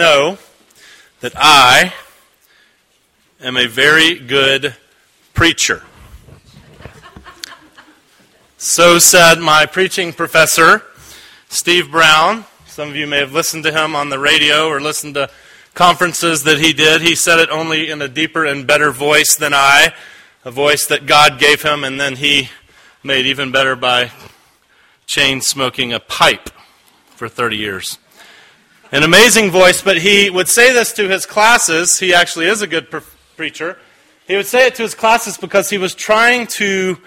know that I am a very good preacher. So said my preaching professor, Steve Brown. Some of you may have listened to him on the radio or listened to conferences that he did. He said it only in a deeper and better voice than I, a voice that God gave him, and then he made even better by chain smoking a pipe for 30 years. An amazing voice, but he would say this to his classes. He actually is a good pre- preacher. He would say it to his classes because he was trying to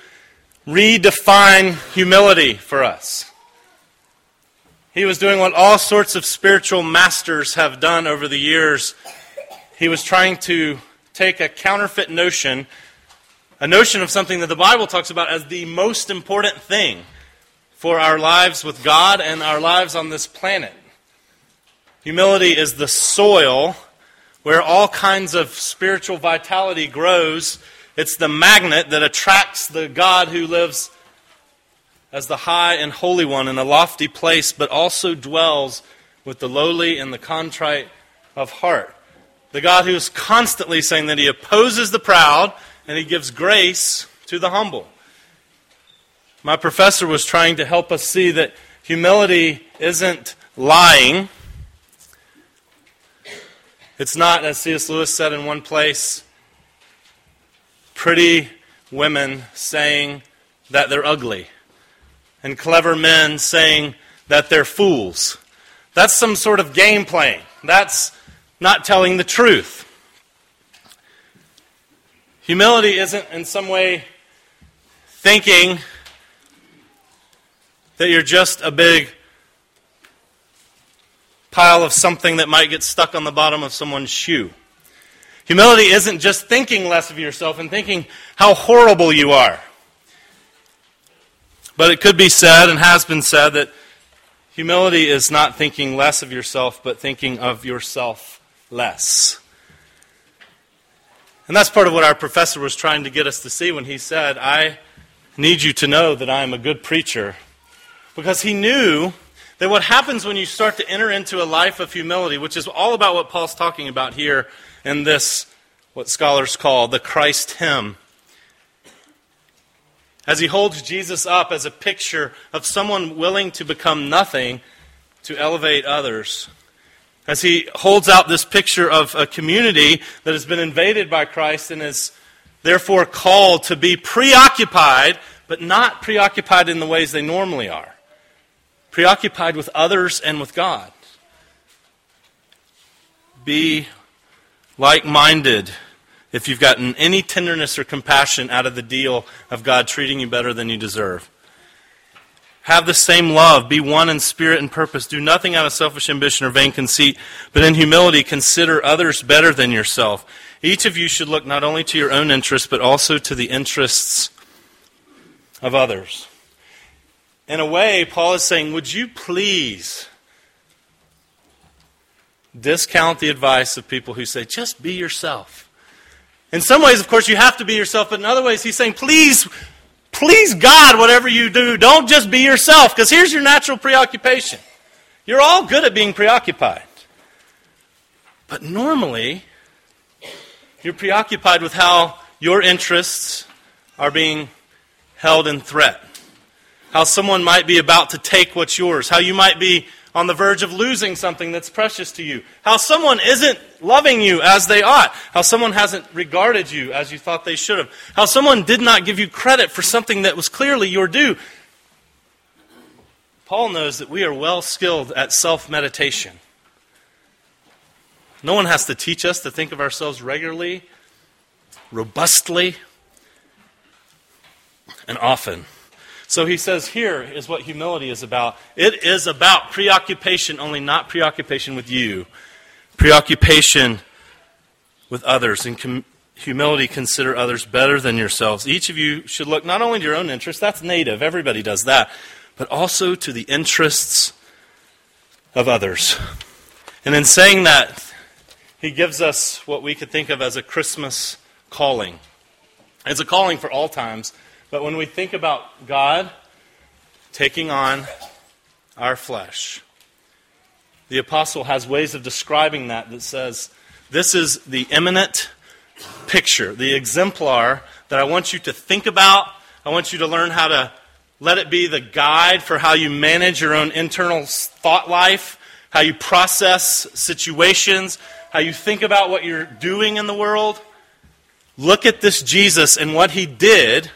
redefine humility for us. He was doing what all sorts of spiritual masters have done over the years. He was trying to take a counterfeit notion, a notion of something that the Bible talks about as the most important thing for our lives with God and our lives on this planet. Humility is the soil where all kinds of spiritual vitality grows. It's the magnet that attracts the God who lives as the high and holy one in a lofty place, but also dwells with the lowly and the contrite of heart. The God who is constantly saying that he opposes the proud and he gives grace to the humble. My professor was trying to help us see that humility isn't lying it's not, as C.S. Lewis said in one place, pretty women saying that they're ugly, and clever men saying that they're fools. That's some sort of game playing. That's not telling the truth. Humility isn't in some way thinking that you're just a big pile of something that might get stuck on the bottom of someone's shoe. Humility isn't just thinking less of yourself and thinking how horrible you are. But it could be said and has been said that humility is not thinking less of yourself, but thinking of yourself less. And that's part of what our professor was trying to get us to see when he said, I need you to know that I am a good preacher. Because he knew that what happens when you start to enter into a life of humility, which is all about what Paul's talking about here in this, what scholars call the Christ hymn, as he holds Jesus up as a picture of someone willing to become nothing to elevate others. As he holds out this picture of a community that has been invaded by Christ and is therefore called to be preoccupied, but not preoccupied in the ways they normally are preoccupied with others and with God. Be like minded if you've gotten any tenderness or compassion out of the deal of God treating you better than you deserve. Have the same love. Be one in spirit and purpose. Do nothing out of selfish ambition or vain conceit, but in humility consider others better than yourself. Each of you should look not only to your own interests, but also to the interests of others. In a way, Paul is saying, Would you please discount the advice of people who say, Just be yourself? In some ways, of course, you have to be yourself, but in other ways, he's saying, Please, please God, whatever you do, don't just be yourself, because here's your natural preoccupation. You're all good at being preoccupied. But normally, you're preoccupied with how your interests are being held in threat how someone might be about to take what's yours, how you might be on the verge of losing something that's precious to you, how someone isn't loving you as they ought, how someone hasn't regarded you as you thought they should have, how someone did not give you credit for something that was clearly your due. Paul knows that we are well skilled at self meditation. No one has to teach us to think of ourselves regularly, robustly, and often. So he says here is what humility is about. It is about preoccupation, only not preoccupation with you. Preoccupation with others. And com- humility, consider others better than yourselves. Each of you should look not only to your own interests, that's native, everybody does that, but also to the interests of others. And in saying that, he gives us what we could think of as a Christmas calling. It's a calling for all times but when we think about God taking on our flesh, the apostle has ways of describing that that says, this is the eminent picture, the exemplar that I want you to think about. I want you to learn how to let it be the guide for how you manage your own internal thought life, how you process situations, how you think about what you're doing in the world. Look at this Jesus and what he did.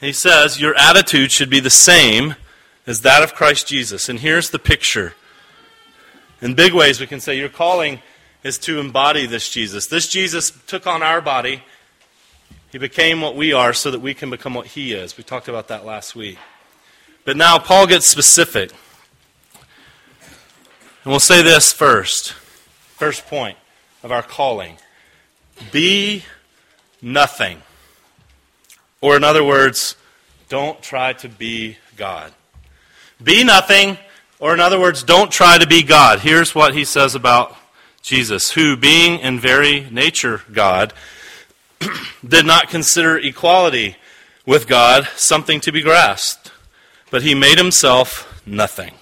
He says, Your attitude should be the same as that of Christ Jesus. And here's the picture. In big ways, we can say your calling is to embody this Jesus. This Jesus took on our body. He became what we are so that we can become what he is. We talked about that last week. But now Paul gets specific. And we'll say this first. First point of our calling be nothing. Or, in other words, don't try to be God. Be nothing, or in other words, don't try to be God. Here's what he says about Jesus, who, being in very nature God, did not consider equality with God something to be grasped, but he made himself nothing,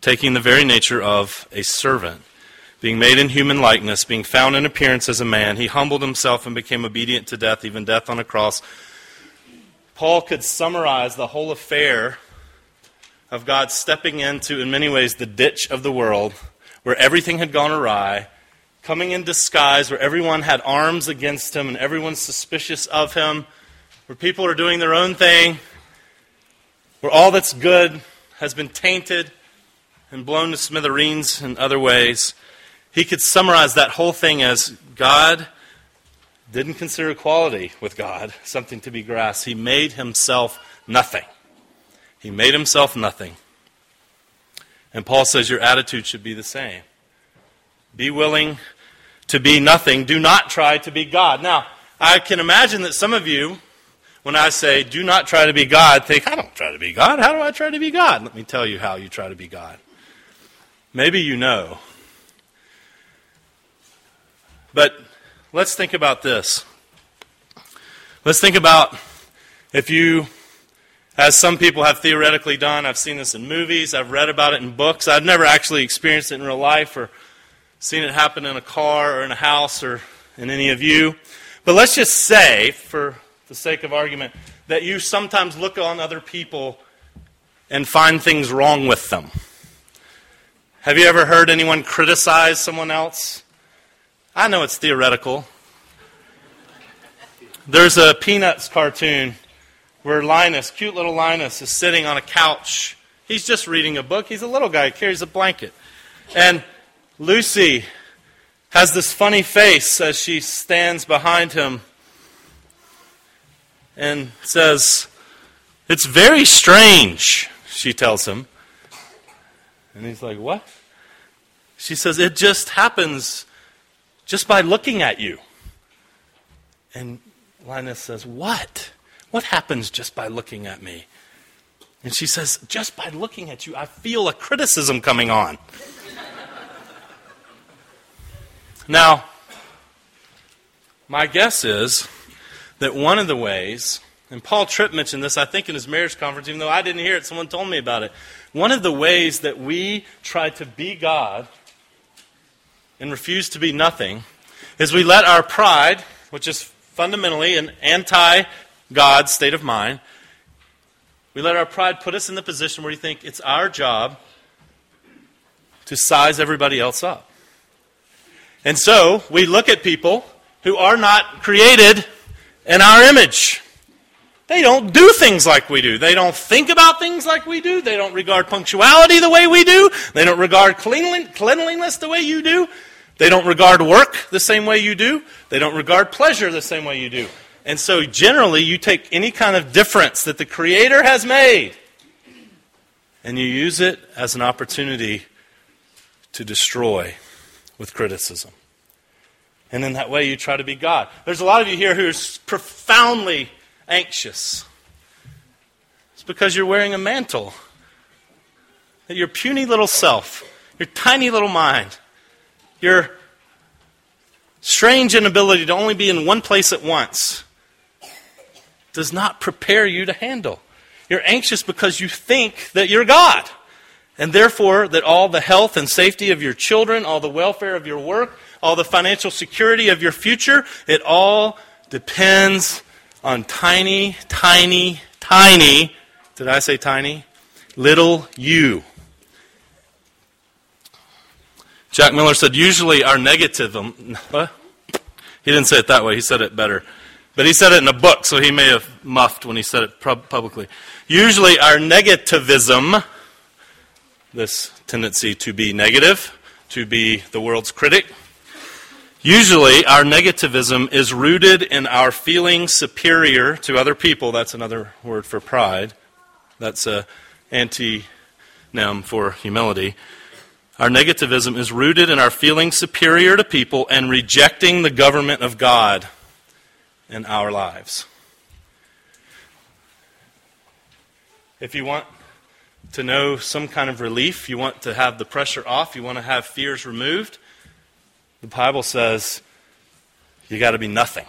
taking the very nature of a servant. Being made in human likeness, being found in appearance as a man, he humbled himself and became obedient to death, even death on a cross. Paul could summarize the whole affair of God stepping into, in many ways, the ditch of the world where everything had gone awry, coming in disguise, where everyone had arms against him and everyone's suspicious of him, where people are doing their own thing, where all that's good has been tainted and blown to smithereens in other ways. He could summarize that whole thing as God didn't consider equality with God something to be grasped. He made himself nothing. He made himself nothing. And Paul says your attitude should be the same. Be willing to be nothing. Do not try to be God. Now, I can imagine that some of you, when I say do not try to be God, think, I don't try to be God. How do I try to be God? Let me tell you how you try to be God. Maybe you know. But let's think about this. Let's think about if you as some people have theoretically done. I've seen this in movies, I've read about it in books. I've never actually experienced it in real life or seen it happen in a car or in a house or in any of you. But let's just say, for the sake of argument, that you sometimes look on other people and find things wrong with them. Have you ever heard anyone criticize someone else? I know it's theoretical. There's a Peanuts cartoon where Linus, cute little Linus, is sitting on a couch. He's just reading a book. He's a little guy, he carries a blanket. And Lucy has this funny face as she stands behind him and says, It's very strange, she tells him. And he's like, What? She says, It just happens just by looking at you. And Linus says, What? What happens just by looking at me? And she says, Just by looking at you, I feel a criticism coming on. now, my guess is that one of the ways, and Paul Tripp mentioned this, I think, in his marriage conference, even though I didn't hear it, someone told me about it. One of the ways that we try to be God and refuse to be nothing is we let our pride, which is fundamentally an anti God state of mind, we let our pride put us in the position where we think it's our job to size everybody else up. And so we look at people who are not created in our image. They don't do things like we do. They don't think about things like we do. They don't regard punctuality the way we do. They don't regard cleanliness the way you do. They don't regard work the same way you do. They don't regard pleasure the same way you do. And so generally, you take any kind of difference that the Creator has made and you use it as an opportunity to destroy with criticism. And in that way, you try to be God. There's a lot of you here who are profoundly anxious. It's because you're wearing a mantle. That your puny little self, your tiny little mind, your strange inability to only be in one place at once does not prepare you to handle. You're anxious because you think that you're God. And therefore, that all the health and safety of your children, all the welfare of your work, all the financial security of your future, it all depends on tiny, tiny, tiny, did I say tiny? Little you. Jack Miller said, usually our negativism, um, what? He didn't say it that way, he said it better. But he said it in a book, so he may have muffed when he said it publicly. Usually our negativism, this tendency to be negative, to be the world's critic, Usually, our negativism is rooted in our feeling superior to other people. That's another word for pride. That's a antonym for humility. Our negativism is rooted in our feeling superior to people and rejecting the government of God in our lives. If you want to know some kind of relief, you want to have the pressure off, you want to have fears removed, the Bible says you got to be nothing.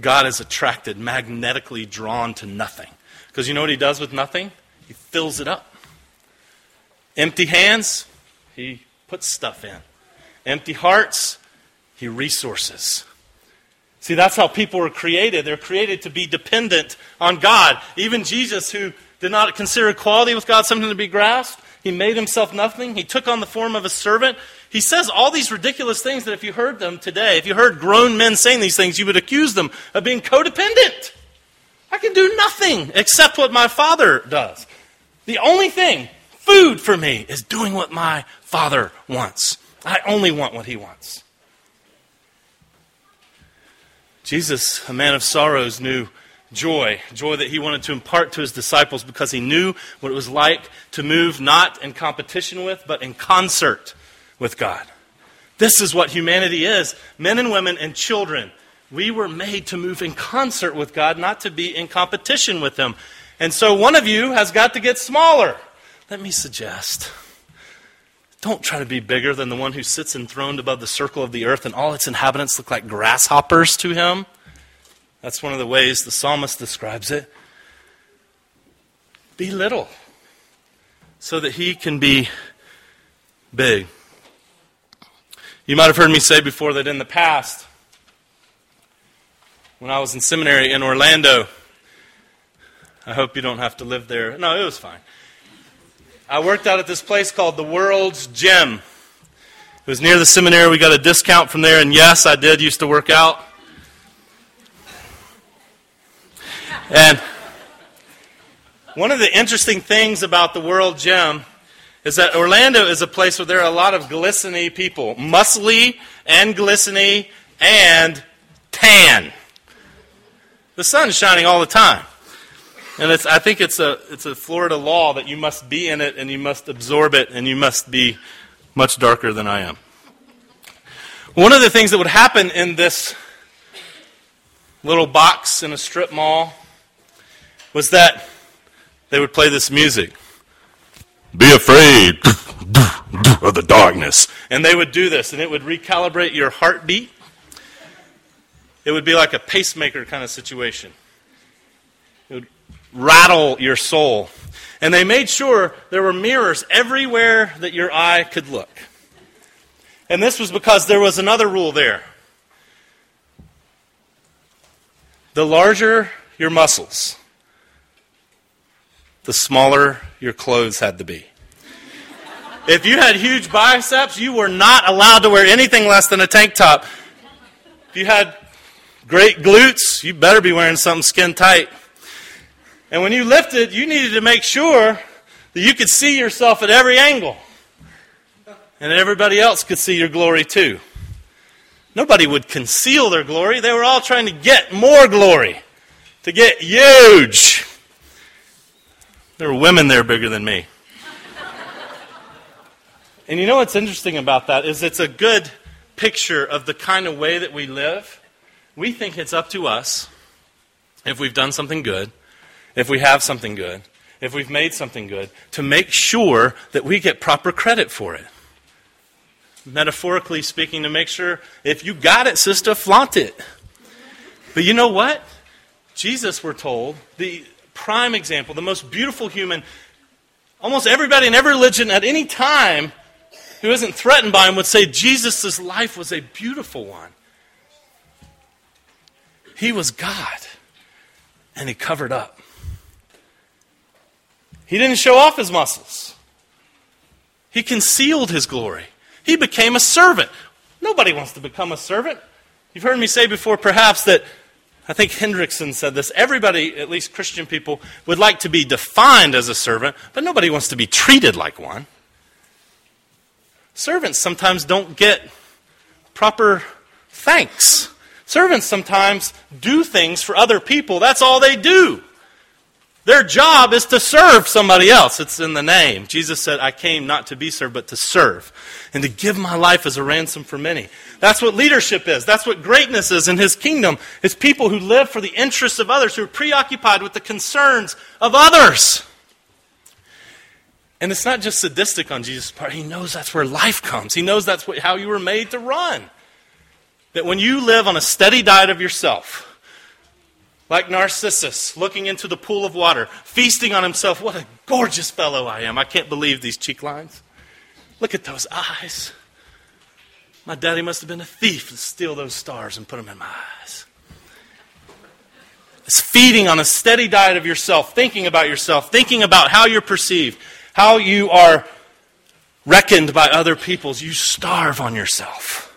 God is attracted, magnetically drawn to nothing. Because you know what he does with nothing? He fills it up. Empty hands, he puts stuff in. Empty hearts, he resources. See, that's how people were created. They're created to be dependent on God. Even Jesus, who did not consider equality with God something to be grasped, he made himself nothing. He took on the form of a servant. He says all these ridiculous things that if you heard them today, if you heard grown men saying these things, you would accuse them of being codependent. I can do nothing except what my father does. The only thing, food for me, is doing what my father wants. I only want what he wants. Jesus, a man of sorrows, knew joy, joy that he wanted to impart to his disciples because he knew what it was like to move not in competition with, but in concert with God. This is what humanity is men and women and children. We were made to move in concert with God, not to be in competition with Him. And so one of you has got to get smaller. Let me suggest don't try to be bigger than the one who sits enthroned above the circle of the earth and all its inhabitants look like grasshoppers to him. That's one of the ways the psalmist describes it. Be little so that he can be big. You might have heard me say before that in the past, when I was in seminary in Orlando, I hope you don't have to live there. No, it was fine. I worked out at this place called the World's Gym. It was near the seminary. We got a discount from there, and yes, I did used to work out. And one of the interesting things about the World Gym is that Orlando is a place where there are a lot of glistening people, muscly and glistening and tan. The sun's shining all the time. And it's, I think it's a, it's a Florida law that you must be in it and you must absorb it and you must be much darker than I am. One of the things that would happen in this little box in a strip mall was that they would play this music. Be afraid of the darkness. And they would do this, and it would recalibrate your heartbeat. It would be like a pacemaker kind of situation. It would rattle your soul. And they made sure there were mirrors everywhere that your eye could look. And this was because there was another rule there. The larger your muscles, the smaller your clothes had to be. If you had huge biceps, you were not allowed to wear anything less than a tank top. If you had great glutes, you better be wearing something skin tight. And when you lifted, you needed to make sure that you could see yourself at every angle. And everybody else could see your glory too. Nobody would conceal their glory. They were all trying to get more glory, to get huge. There were women there bigger than me. and you know what's interesting about that is it's a good picture of the kind of way that we live. We think it's up to us if we've done something good, if we have something good, if we've made something good, to make sure that we get proper credit for it. Metaphorically speaking, to make sure if you got it, sister, flaunt it. But you know what? Jesus, we're told, the, prime example, the most beautiful human, Almost everybody in every religion at any time who isn't threatened by him would say Jesus' life was a beautiful one. He was God, and he covered up. He didn't show off his muscles, he concealed his glory. He became a servant. Nobody wants to become a servant. You've heard me say before, perhaps, that I think Hendrickson said this. Everybody, at least Christian people, would like to be defined as a servant, but nobody wants to be treated like one. Servants sometimes don't get proper thanks. Servants sometimes do things for other people. That's all they do. Their job is to serve somebody else. It's in the name. Jesus said, I came not to be served, but to serve, and to give my life as a ransom for many. That's what leadership is. That's what greatness is in his kingdom. It's people who live for the interests of others, who are preoccupied with the concerns of others. And it's not just sadistic on Jesus' part. He knows that's where life comes. He knows that's what, how you were made to run. That when you live on a steady diet of yourself, like Narcissus, looking into the pool of water, feasting on himself. What a gorgeous fellow I am. I can't believe these cheek lines. Look at those eyes. My daddy must have been a thief to steal those stars and put them in my eyes. It's feeding on a steady diet of yourself, thinking about yourself, thinking about how you're perceived, how you are reckoned by other peoples. You starve on yourself.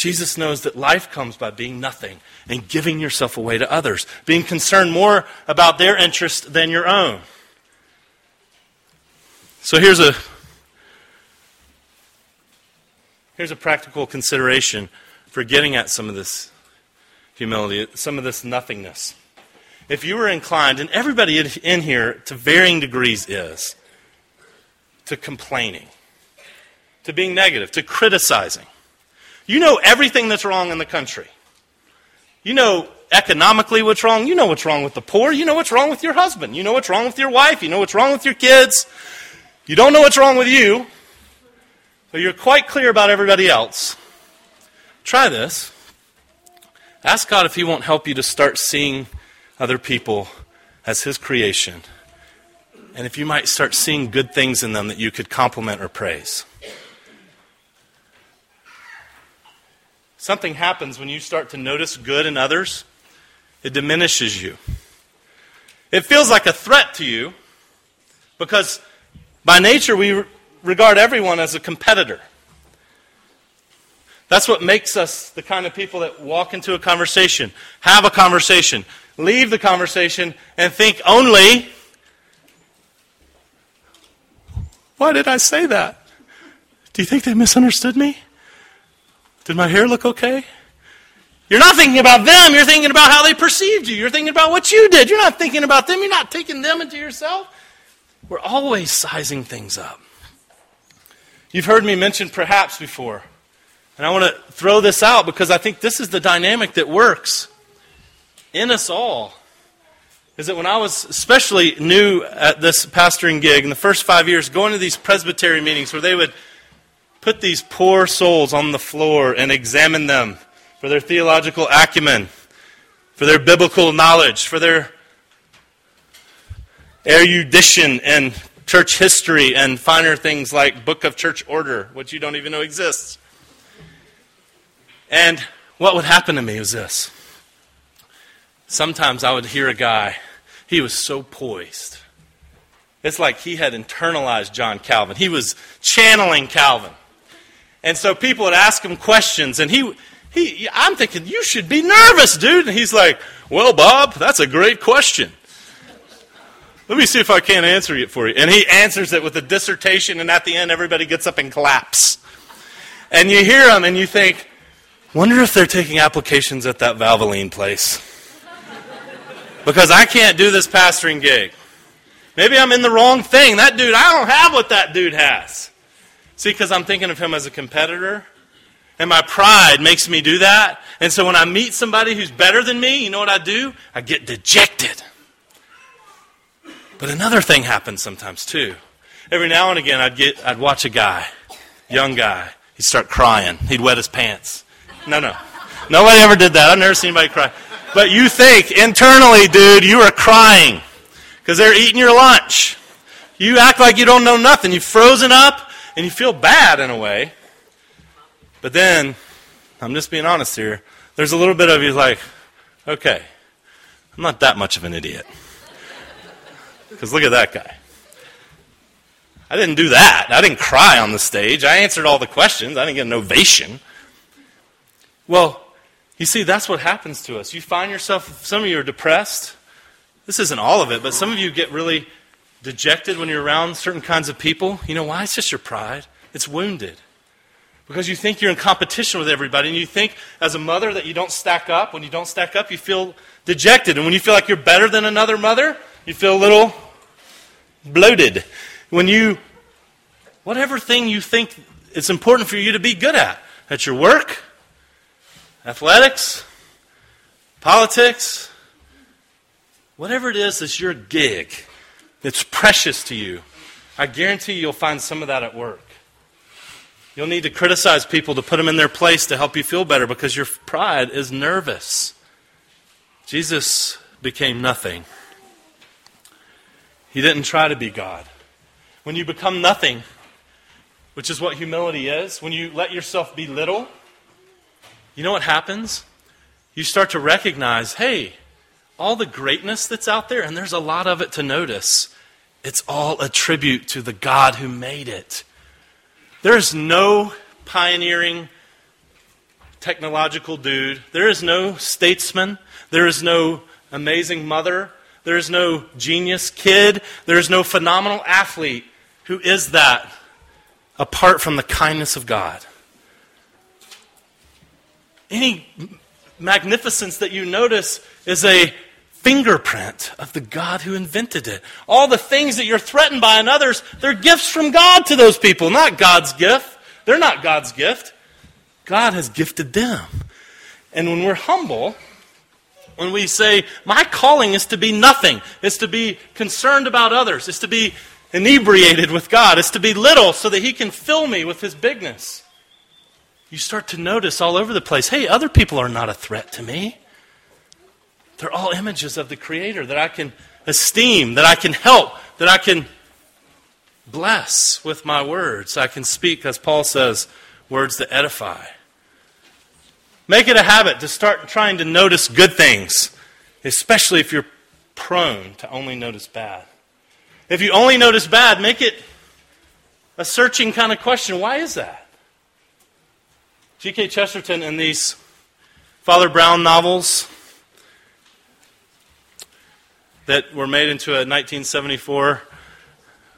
Jesus knows that life comes by being nothing and giving yourself away to others, being concerned more about their interest than your own. So here's a here's a practical consideration for getting at some of this humility, some of this nothingness. If you were inclined, and everybody in here to varying degrees is, to complaining, to being negative, to criticizing you know everything that's wrong in the country. You know economically what's wrong. You know what's wrong with the poor. You know what's wrong with your husband. You know what's wrong with your wife. You know what's wrong with your kids. You don't know what's wrong with you, but you're quite clear about everybody else. Try this. Ask God if He won't help you to start seeing other people as His creation. And if you might start seeing good things in them that you could compliment or praise. Something happens when you start to notice good in others, it diminishes you. It feels like a threat to you because by nature we regard everyone as a competitor. That's what makes us the kind of people that walk into a conversation, have a conversation, leave the conversation, and think only, why did I say that? Do you think they misunderstood me? Did my hair look okay? You're not thinking about them. You're thinking about how they perceived you. You're thinking about what you did. You're not thinking about them. You're not taking them into yourself. We're always sizing things up. You've heard me mention perhaps before. And I want to throw this out because I think this is the dynamic that works in us all. Is that when I was especially new at this pastoring gig in the first five years, going to these presbytery meetings where they would put these poor souls on the floor and examine them for their theological acumen, for their biblical knowledge, for their erudition and church history and finer things like Book of Church Order, which you don't even know exists. And what would happen to me was this. Sometimes I would hear a guy, he was so poised. It's like he had internalized John Calvin. He was channeling Calvin. And so people would ask him questions, and he, he, I'm thinking, you should be nervous, dude. And he's like, well, Bob, that's a great question. Let me see if I can't answer it for you. And he answers it with a dissertation, and at the end, everybody gets up and claps. And you hear him, and you think, wonder if they're taking applications at that Valvoline place. because I can't do this pastoring gig. Maybe I'm in the wrong thing. That dude, I don't have what that dude has. See, because I'm thinking of him as a competitor. And my pride makes me do that. And so when I meet somebody who's better than me, you know what I do? I get dejected. But another thing happens sometimes too. Every now and again, I'd get, I'd watch a guy, young guy. He'd start crying. He'd wet his pants. No, no, nobody ever did that. I've never seen anybody cry. But you think internally, dude, you are crying because they're eating your lunch. You act like you don't know nothing. You've frozen up and you feel bad in a way. But then, I'm just being honest here, there's a little bit of you like, okay, I'm not that much of an idiot. Because look at that guy. I didn't do that. I didn't cry on the stage. I answered all the questions. I didn't get an ovation. Well, you see, that's what happens to us. You find yourself, some of you are depressed. This isn't all of it, but some of you get really dejected when you're around certain kinds of people. You know why? It's just your pride. It's wounded. Because you think you're in competition with everybody, and you think as a mother that you don't stack up. When you don't stack up, you feel dejected. And when you feel like you're better than another mother, you feel a little bloated. When you, whatever thing you think it's important for you to be good at, at your work, athletics, politics, whatever it is that's your gig, it's precious to you. I guarantee you'll find some of that at work. You'll need to criticize people to put them in their place to help you feel better because your pride is nervous. Jesus became nothing. He didn't try to be God. When you become nothing, which is what humility is, when you let yourself be little, you know what happens? You start to recognize hey, all the greatness that's out there, and there's a lot of it to notice, it's all a tribute to the God who made it. There is no pioneering technological dude, there is no statesman, there is no amazing mother, there is no genius kid, there is no phenomenal athlete. Who is that apart from the kindness of God. Any magnificence that you notice is a fingerprint of the God who invented it. All the things that you're threatened by in others, they're gifts from God to those people, not God's gift. They're not God's gift. God has gifted them. And when we're humble, when we say, My calling is to be nothing, it's to be concerned about others, it's to be inebriated with God, it's to be little so that He can fill me with His bigness. You start to notice all over the place hey, other people are not a threat to me. They're all images of the Creator that I can esteem, that I can help, that I can bless with my words. I can speak, as Paul says, words that edify. Make it a habit to start trying to notice good things, especially if you're prone to only notice bad. If you only notice bad, make it a searching kind of question. Why is that? G.K. Chesterton in these Father Brown novels that were made into a 1974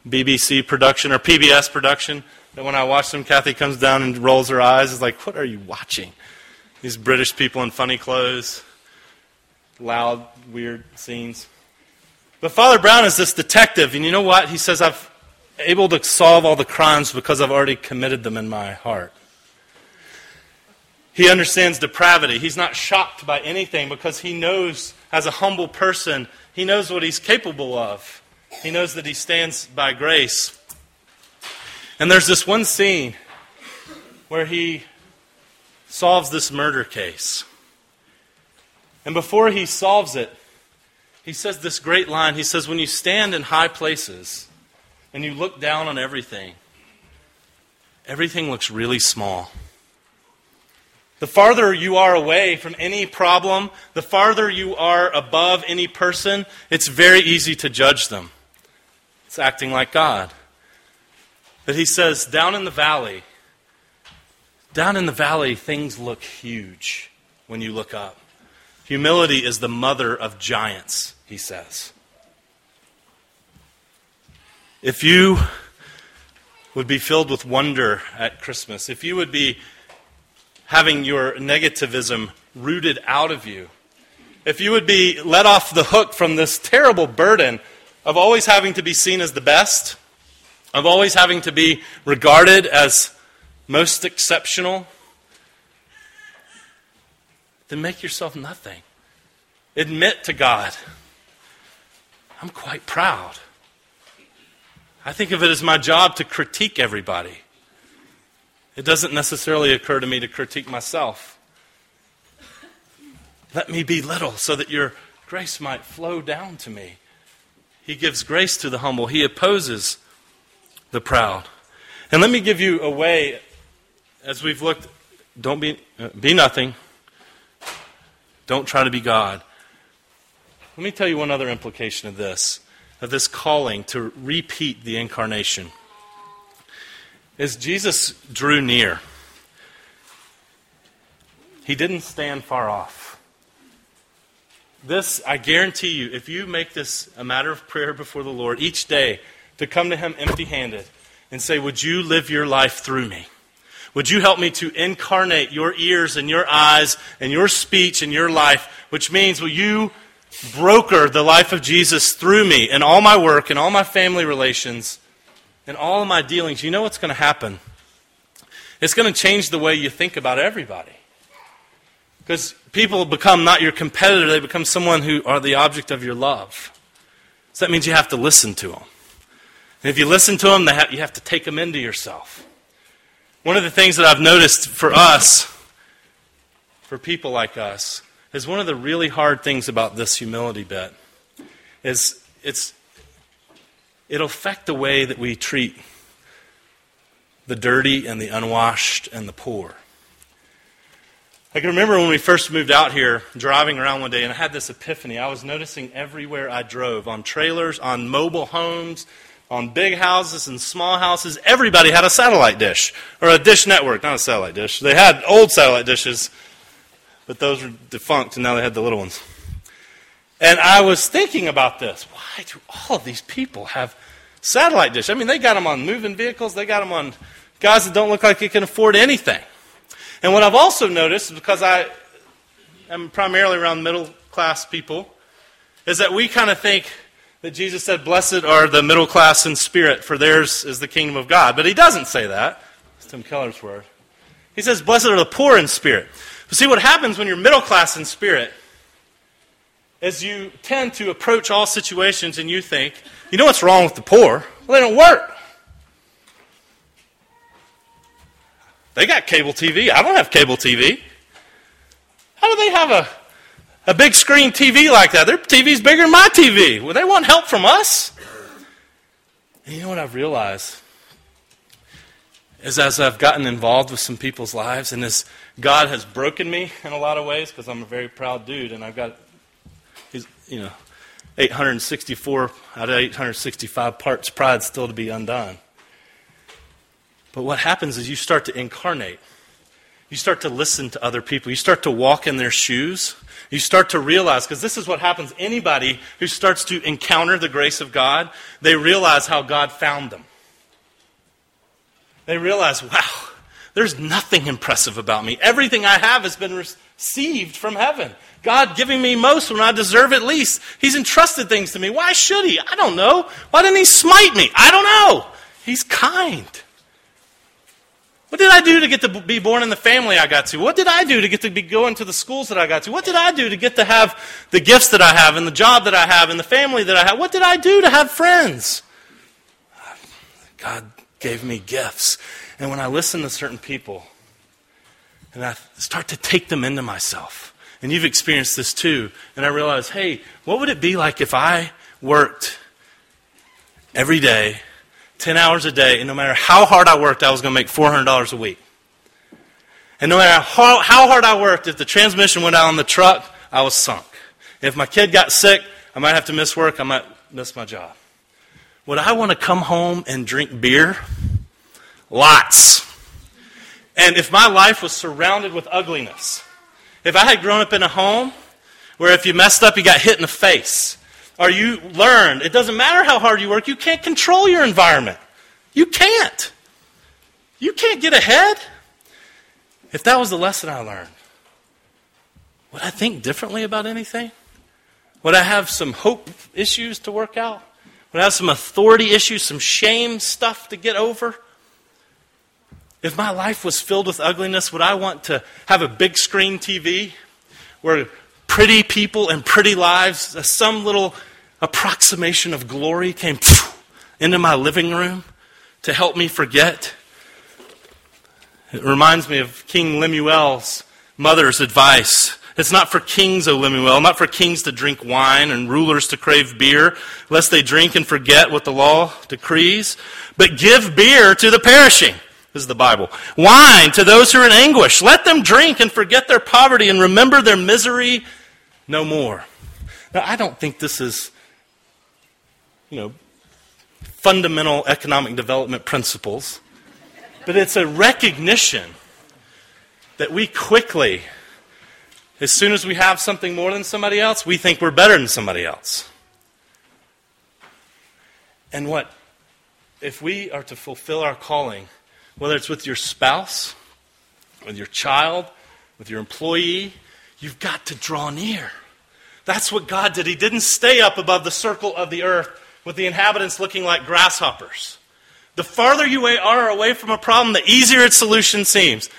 BBC production or PBS production. That when I watch them, Kathy comes down and rolls her eyes. Is like, what are you watching? These British people in funny clothes, loud, weird scenes. But Father Brown is this detective, and you know what? He says, I'm able to solve all the crimes because I've already committed them in my heart. He understands depravity. He's not shocked by anything because he knows, as a humble person, he knows what he's capable of. He knows that he stands by grace. And there's this one scene where he solves this murder case. And before he solves it, he says this great line. He says, When you stand in high places and you look down on everything, everything looks really small. The farther you are away from any problem, the farther you are above any person, it's very easy to judge them. It's acting like God. But he says, down in the valley, down in the valley, things look huge when you look up. Humility is the mother of giants, he says. If you would be filled with wonder at Christmas, if you would be having your negativism rooted out of you, if you would be let off the hook from this terrible burden of always having to be seen as the best, of always having to be regarded as most exceptional, then make yourself nothing. Admit to God, I'm quite proud. I think of it as my job to critique everybody. It doesn't necessarily occur to me to critique myself. Let me be little so that your grace might flow down to me. He gives grace to the humble. He opposes the proud. And let me give you a way, as we've looked, don't be, uh, be nothing. Don't try to be God. Let me tell you one other implication of this, of this calling to repeat the incarnation. As Jesus drew near, he didn't stand far off. This, I guarantee you, if you make this a matter of prayer before the Lord each day, to come to Him empty handed and say, Would you live your life through me? Would you help me to incarnate your ears and your eyes and your speech and your life, which means will you broker the life of Jesus through me in all my work and all my family relations and all of my dealings? You know what's going to happen? It's going to change the way you think about everybody. Because people become not your competitor, they become someone who are the object of your love. So that means you have to listen to them. And if you listen to them, you have to take them into yourself. One of the things that I've noticed for us, for people like us, is one of the really hard things about this humility bit is it's it'll affect the way that we treat the dirty and the unwashed and the poor. I can remember when we first moved out here, driving around one day, and I had this epiphany. I was noticing everywhere I drove on trailers, on mobile homes, on big houses and small houses, everybody had a satellite dish or a dish network, not a satellite dish. They had old satellite dishes, but those were defunct, and now they had the little ones. And I was thinking about this. Why do all of these people have satellite dish? I mean, they got them on moving vehicles, they got them on guys that don't look like they can afford anything. And what I've also noticed, because I am primarily around middle class people, is that we kind of think that Jesus said, Blessed are the middle class in spirit, for theirs is the kingdom of God. But he doesn't say that. It's Tim Keller's word. He says, Blessed are the poor in spirit. But see, what happens when you're middle class in spirit is you tend to approach all situations and you think, you know what's wrong with the poor? Well, they don't work. They got cable TV. I don't have cable TV. How do they have a a big screen TV like that. Their TV's bigger than my TV. Well, they want help from us. And you know what I've realized? Is as I've gotten involved with some people's lives, and as God has broken me in a lot of ways, because I'm a very proud dude, and I've got, you know, 864 out of 865 parts pride still to be undone. But what happens is you start to incarnate. You start to listen to other people. You start to walk in their shoes. You start to realize, because this is what happens, anybody who starts to encounter the grace of God, they realize how God found them. They realize, wow, there's nothing impressive about me. Everything I have has been received from heaven. God giving me most when I deserve it least. He's entrusted things to me. Why should He? I don't know. Why didn't He smite me? I don't know. He's kind. What did I do to get to be born in the family I got to? What did I do to get to be going to the schools that I got to? What did I do to get to have the gifts that I have and the job that I have and the family that I have? What did I do to have friends? God gave me gifts. And when I listen to certain people and I start to take them into myself, and you've experienced this too, and I realized, hey, what would it be like if I worked every day 10 hours a day, and no matter how hard I worked, I was going to make $400 a week. And no matter how, how hard I worked, if the transmission went out on the truck, I was sunk. If my kid got sick, I might have to miss work, I might miss my job. Would I want to come home and drink beer? Lots. And if my life was surrounded with ugliness, if I had grown up in a home where if you messed up, you got hit in the face, or you learned, it doesn't matter how hard you work, you can't control your environment. You can't. You can't get ahead. If that was the lesson I learned, would I think differently about anything? Would I have some hope issues to work out? Would I have some authority issues, some shame stuff to get over? If my life was filled with ugliness, would I want to have a big screen TV where pretty people and pretty lives, uh, some little approximation of glory came into my living room to help me forget. It reminds me of King Lemuel's mother's advice It's not for kings, O Lemuel, not for kings to drink wine and rulers to crave beer, lest they drink and forget what the law decrees. But give beer to the perishing. This is the Bible. Wine to those who are in anguish. Let them drink and forget their poverty and remember their misery no more. Now, I don't think this is, you know, fundamental economic development principles, but it's a recognition that we quickly, as soon as we have something more than somebody else, we think we're better than somebody else. And what, if we are to fulfill our calling, whether it's with your spouse, with your child, with your employee, you've got to draw near. That's what God did. He didn't stay up above the circle of the earth with the inhabitants looking like grasshoppers. The farther you are away from a problem, the easier its solution seems.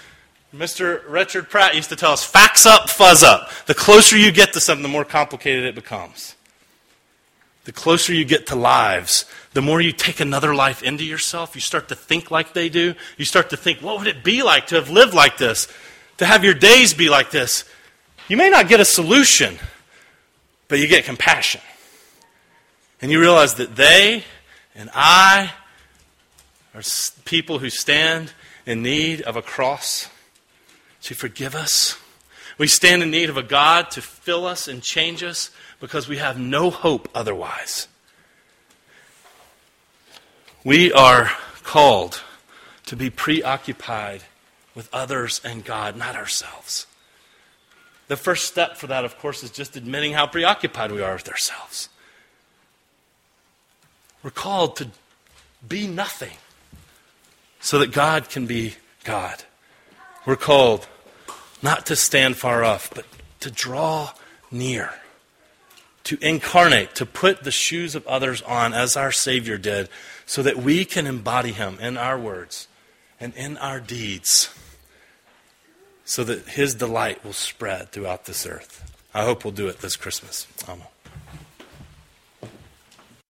Mr. Richard Pratt used to tell us facts up, fuzz up. The closer you get to something, the more complicated it becomes. The closer you get to lives, the more you take another life into yourself. You start to think like they do. You start to think, what would it be like to have lived like this? To have your days be like this? You may not get a solution, but you get compassion. And you realize that they and I are people who stand in need of a cross to forgive us. We stand in need of a God to fill us and change us because we have no hope otherwise. We are called to be preoccupied with others and God, not ourselves. The first step for that, of course, is just admitting how preoccupied we are with ourselves. We're called to be nothing so that God can be God. We're called not to stand far off, but to draw near, to incarnate, to put the shoes of others on as our Savior did, so that we can embody Him in our words and in our deeds, so that His delight will spread throughout this earth. I hope we'll do it this Christmas. Amen.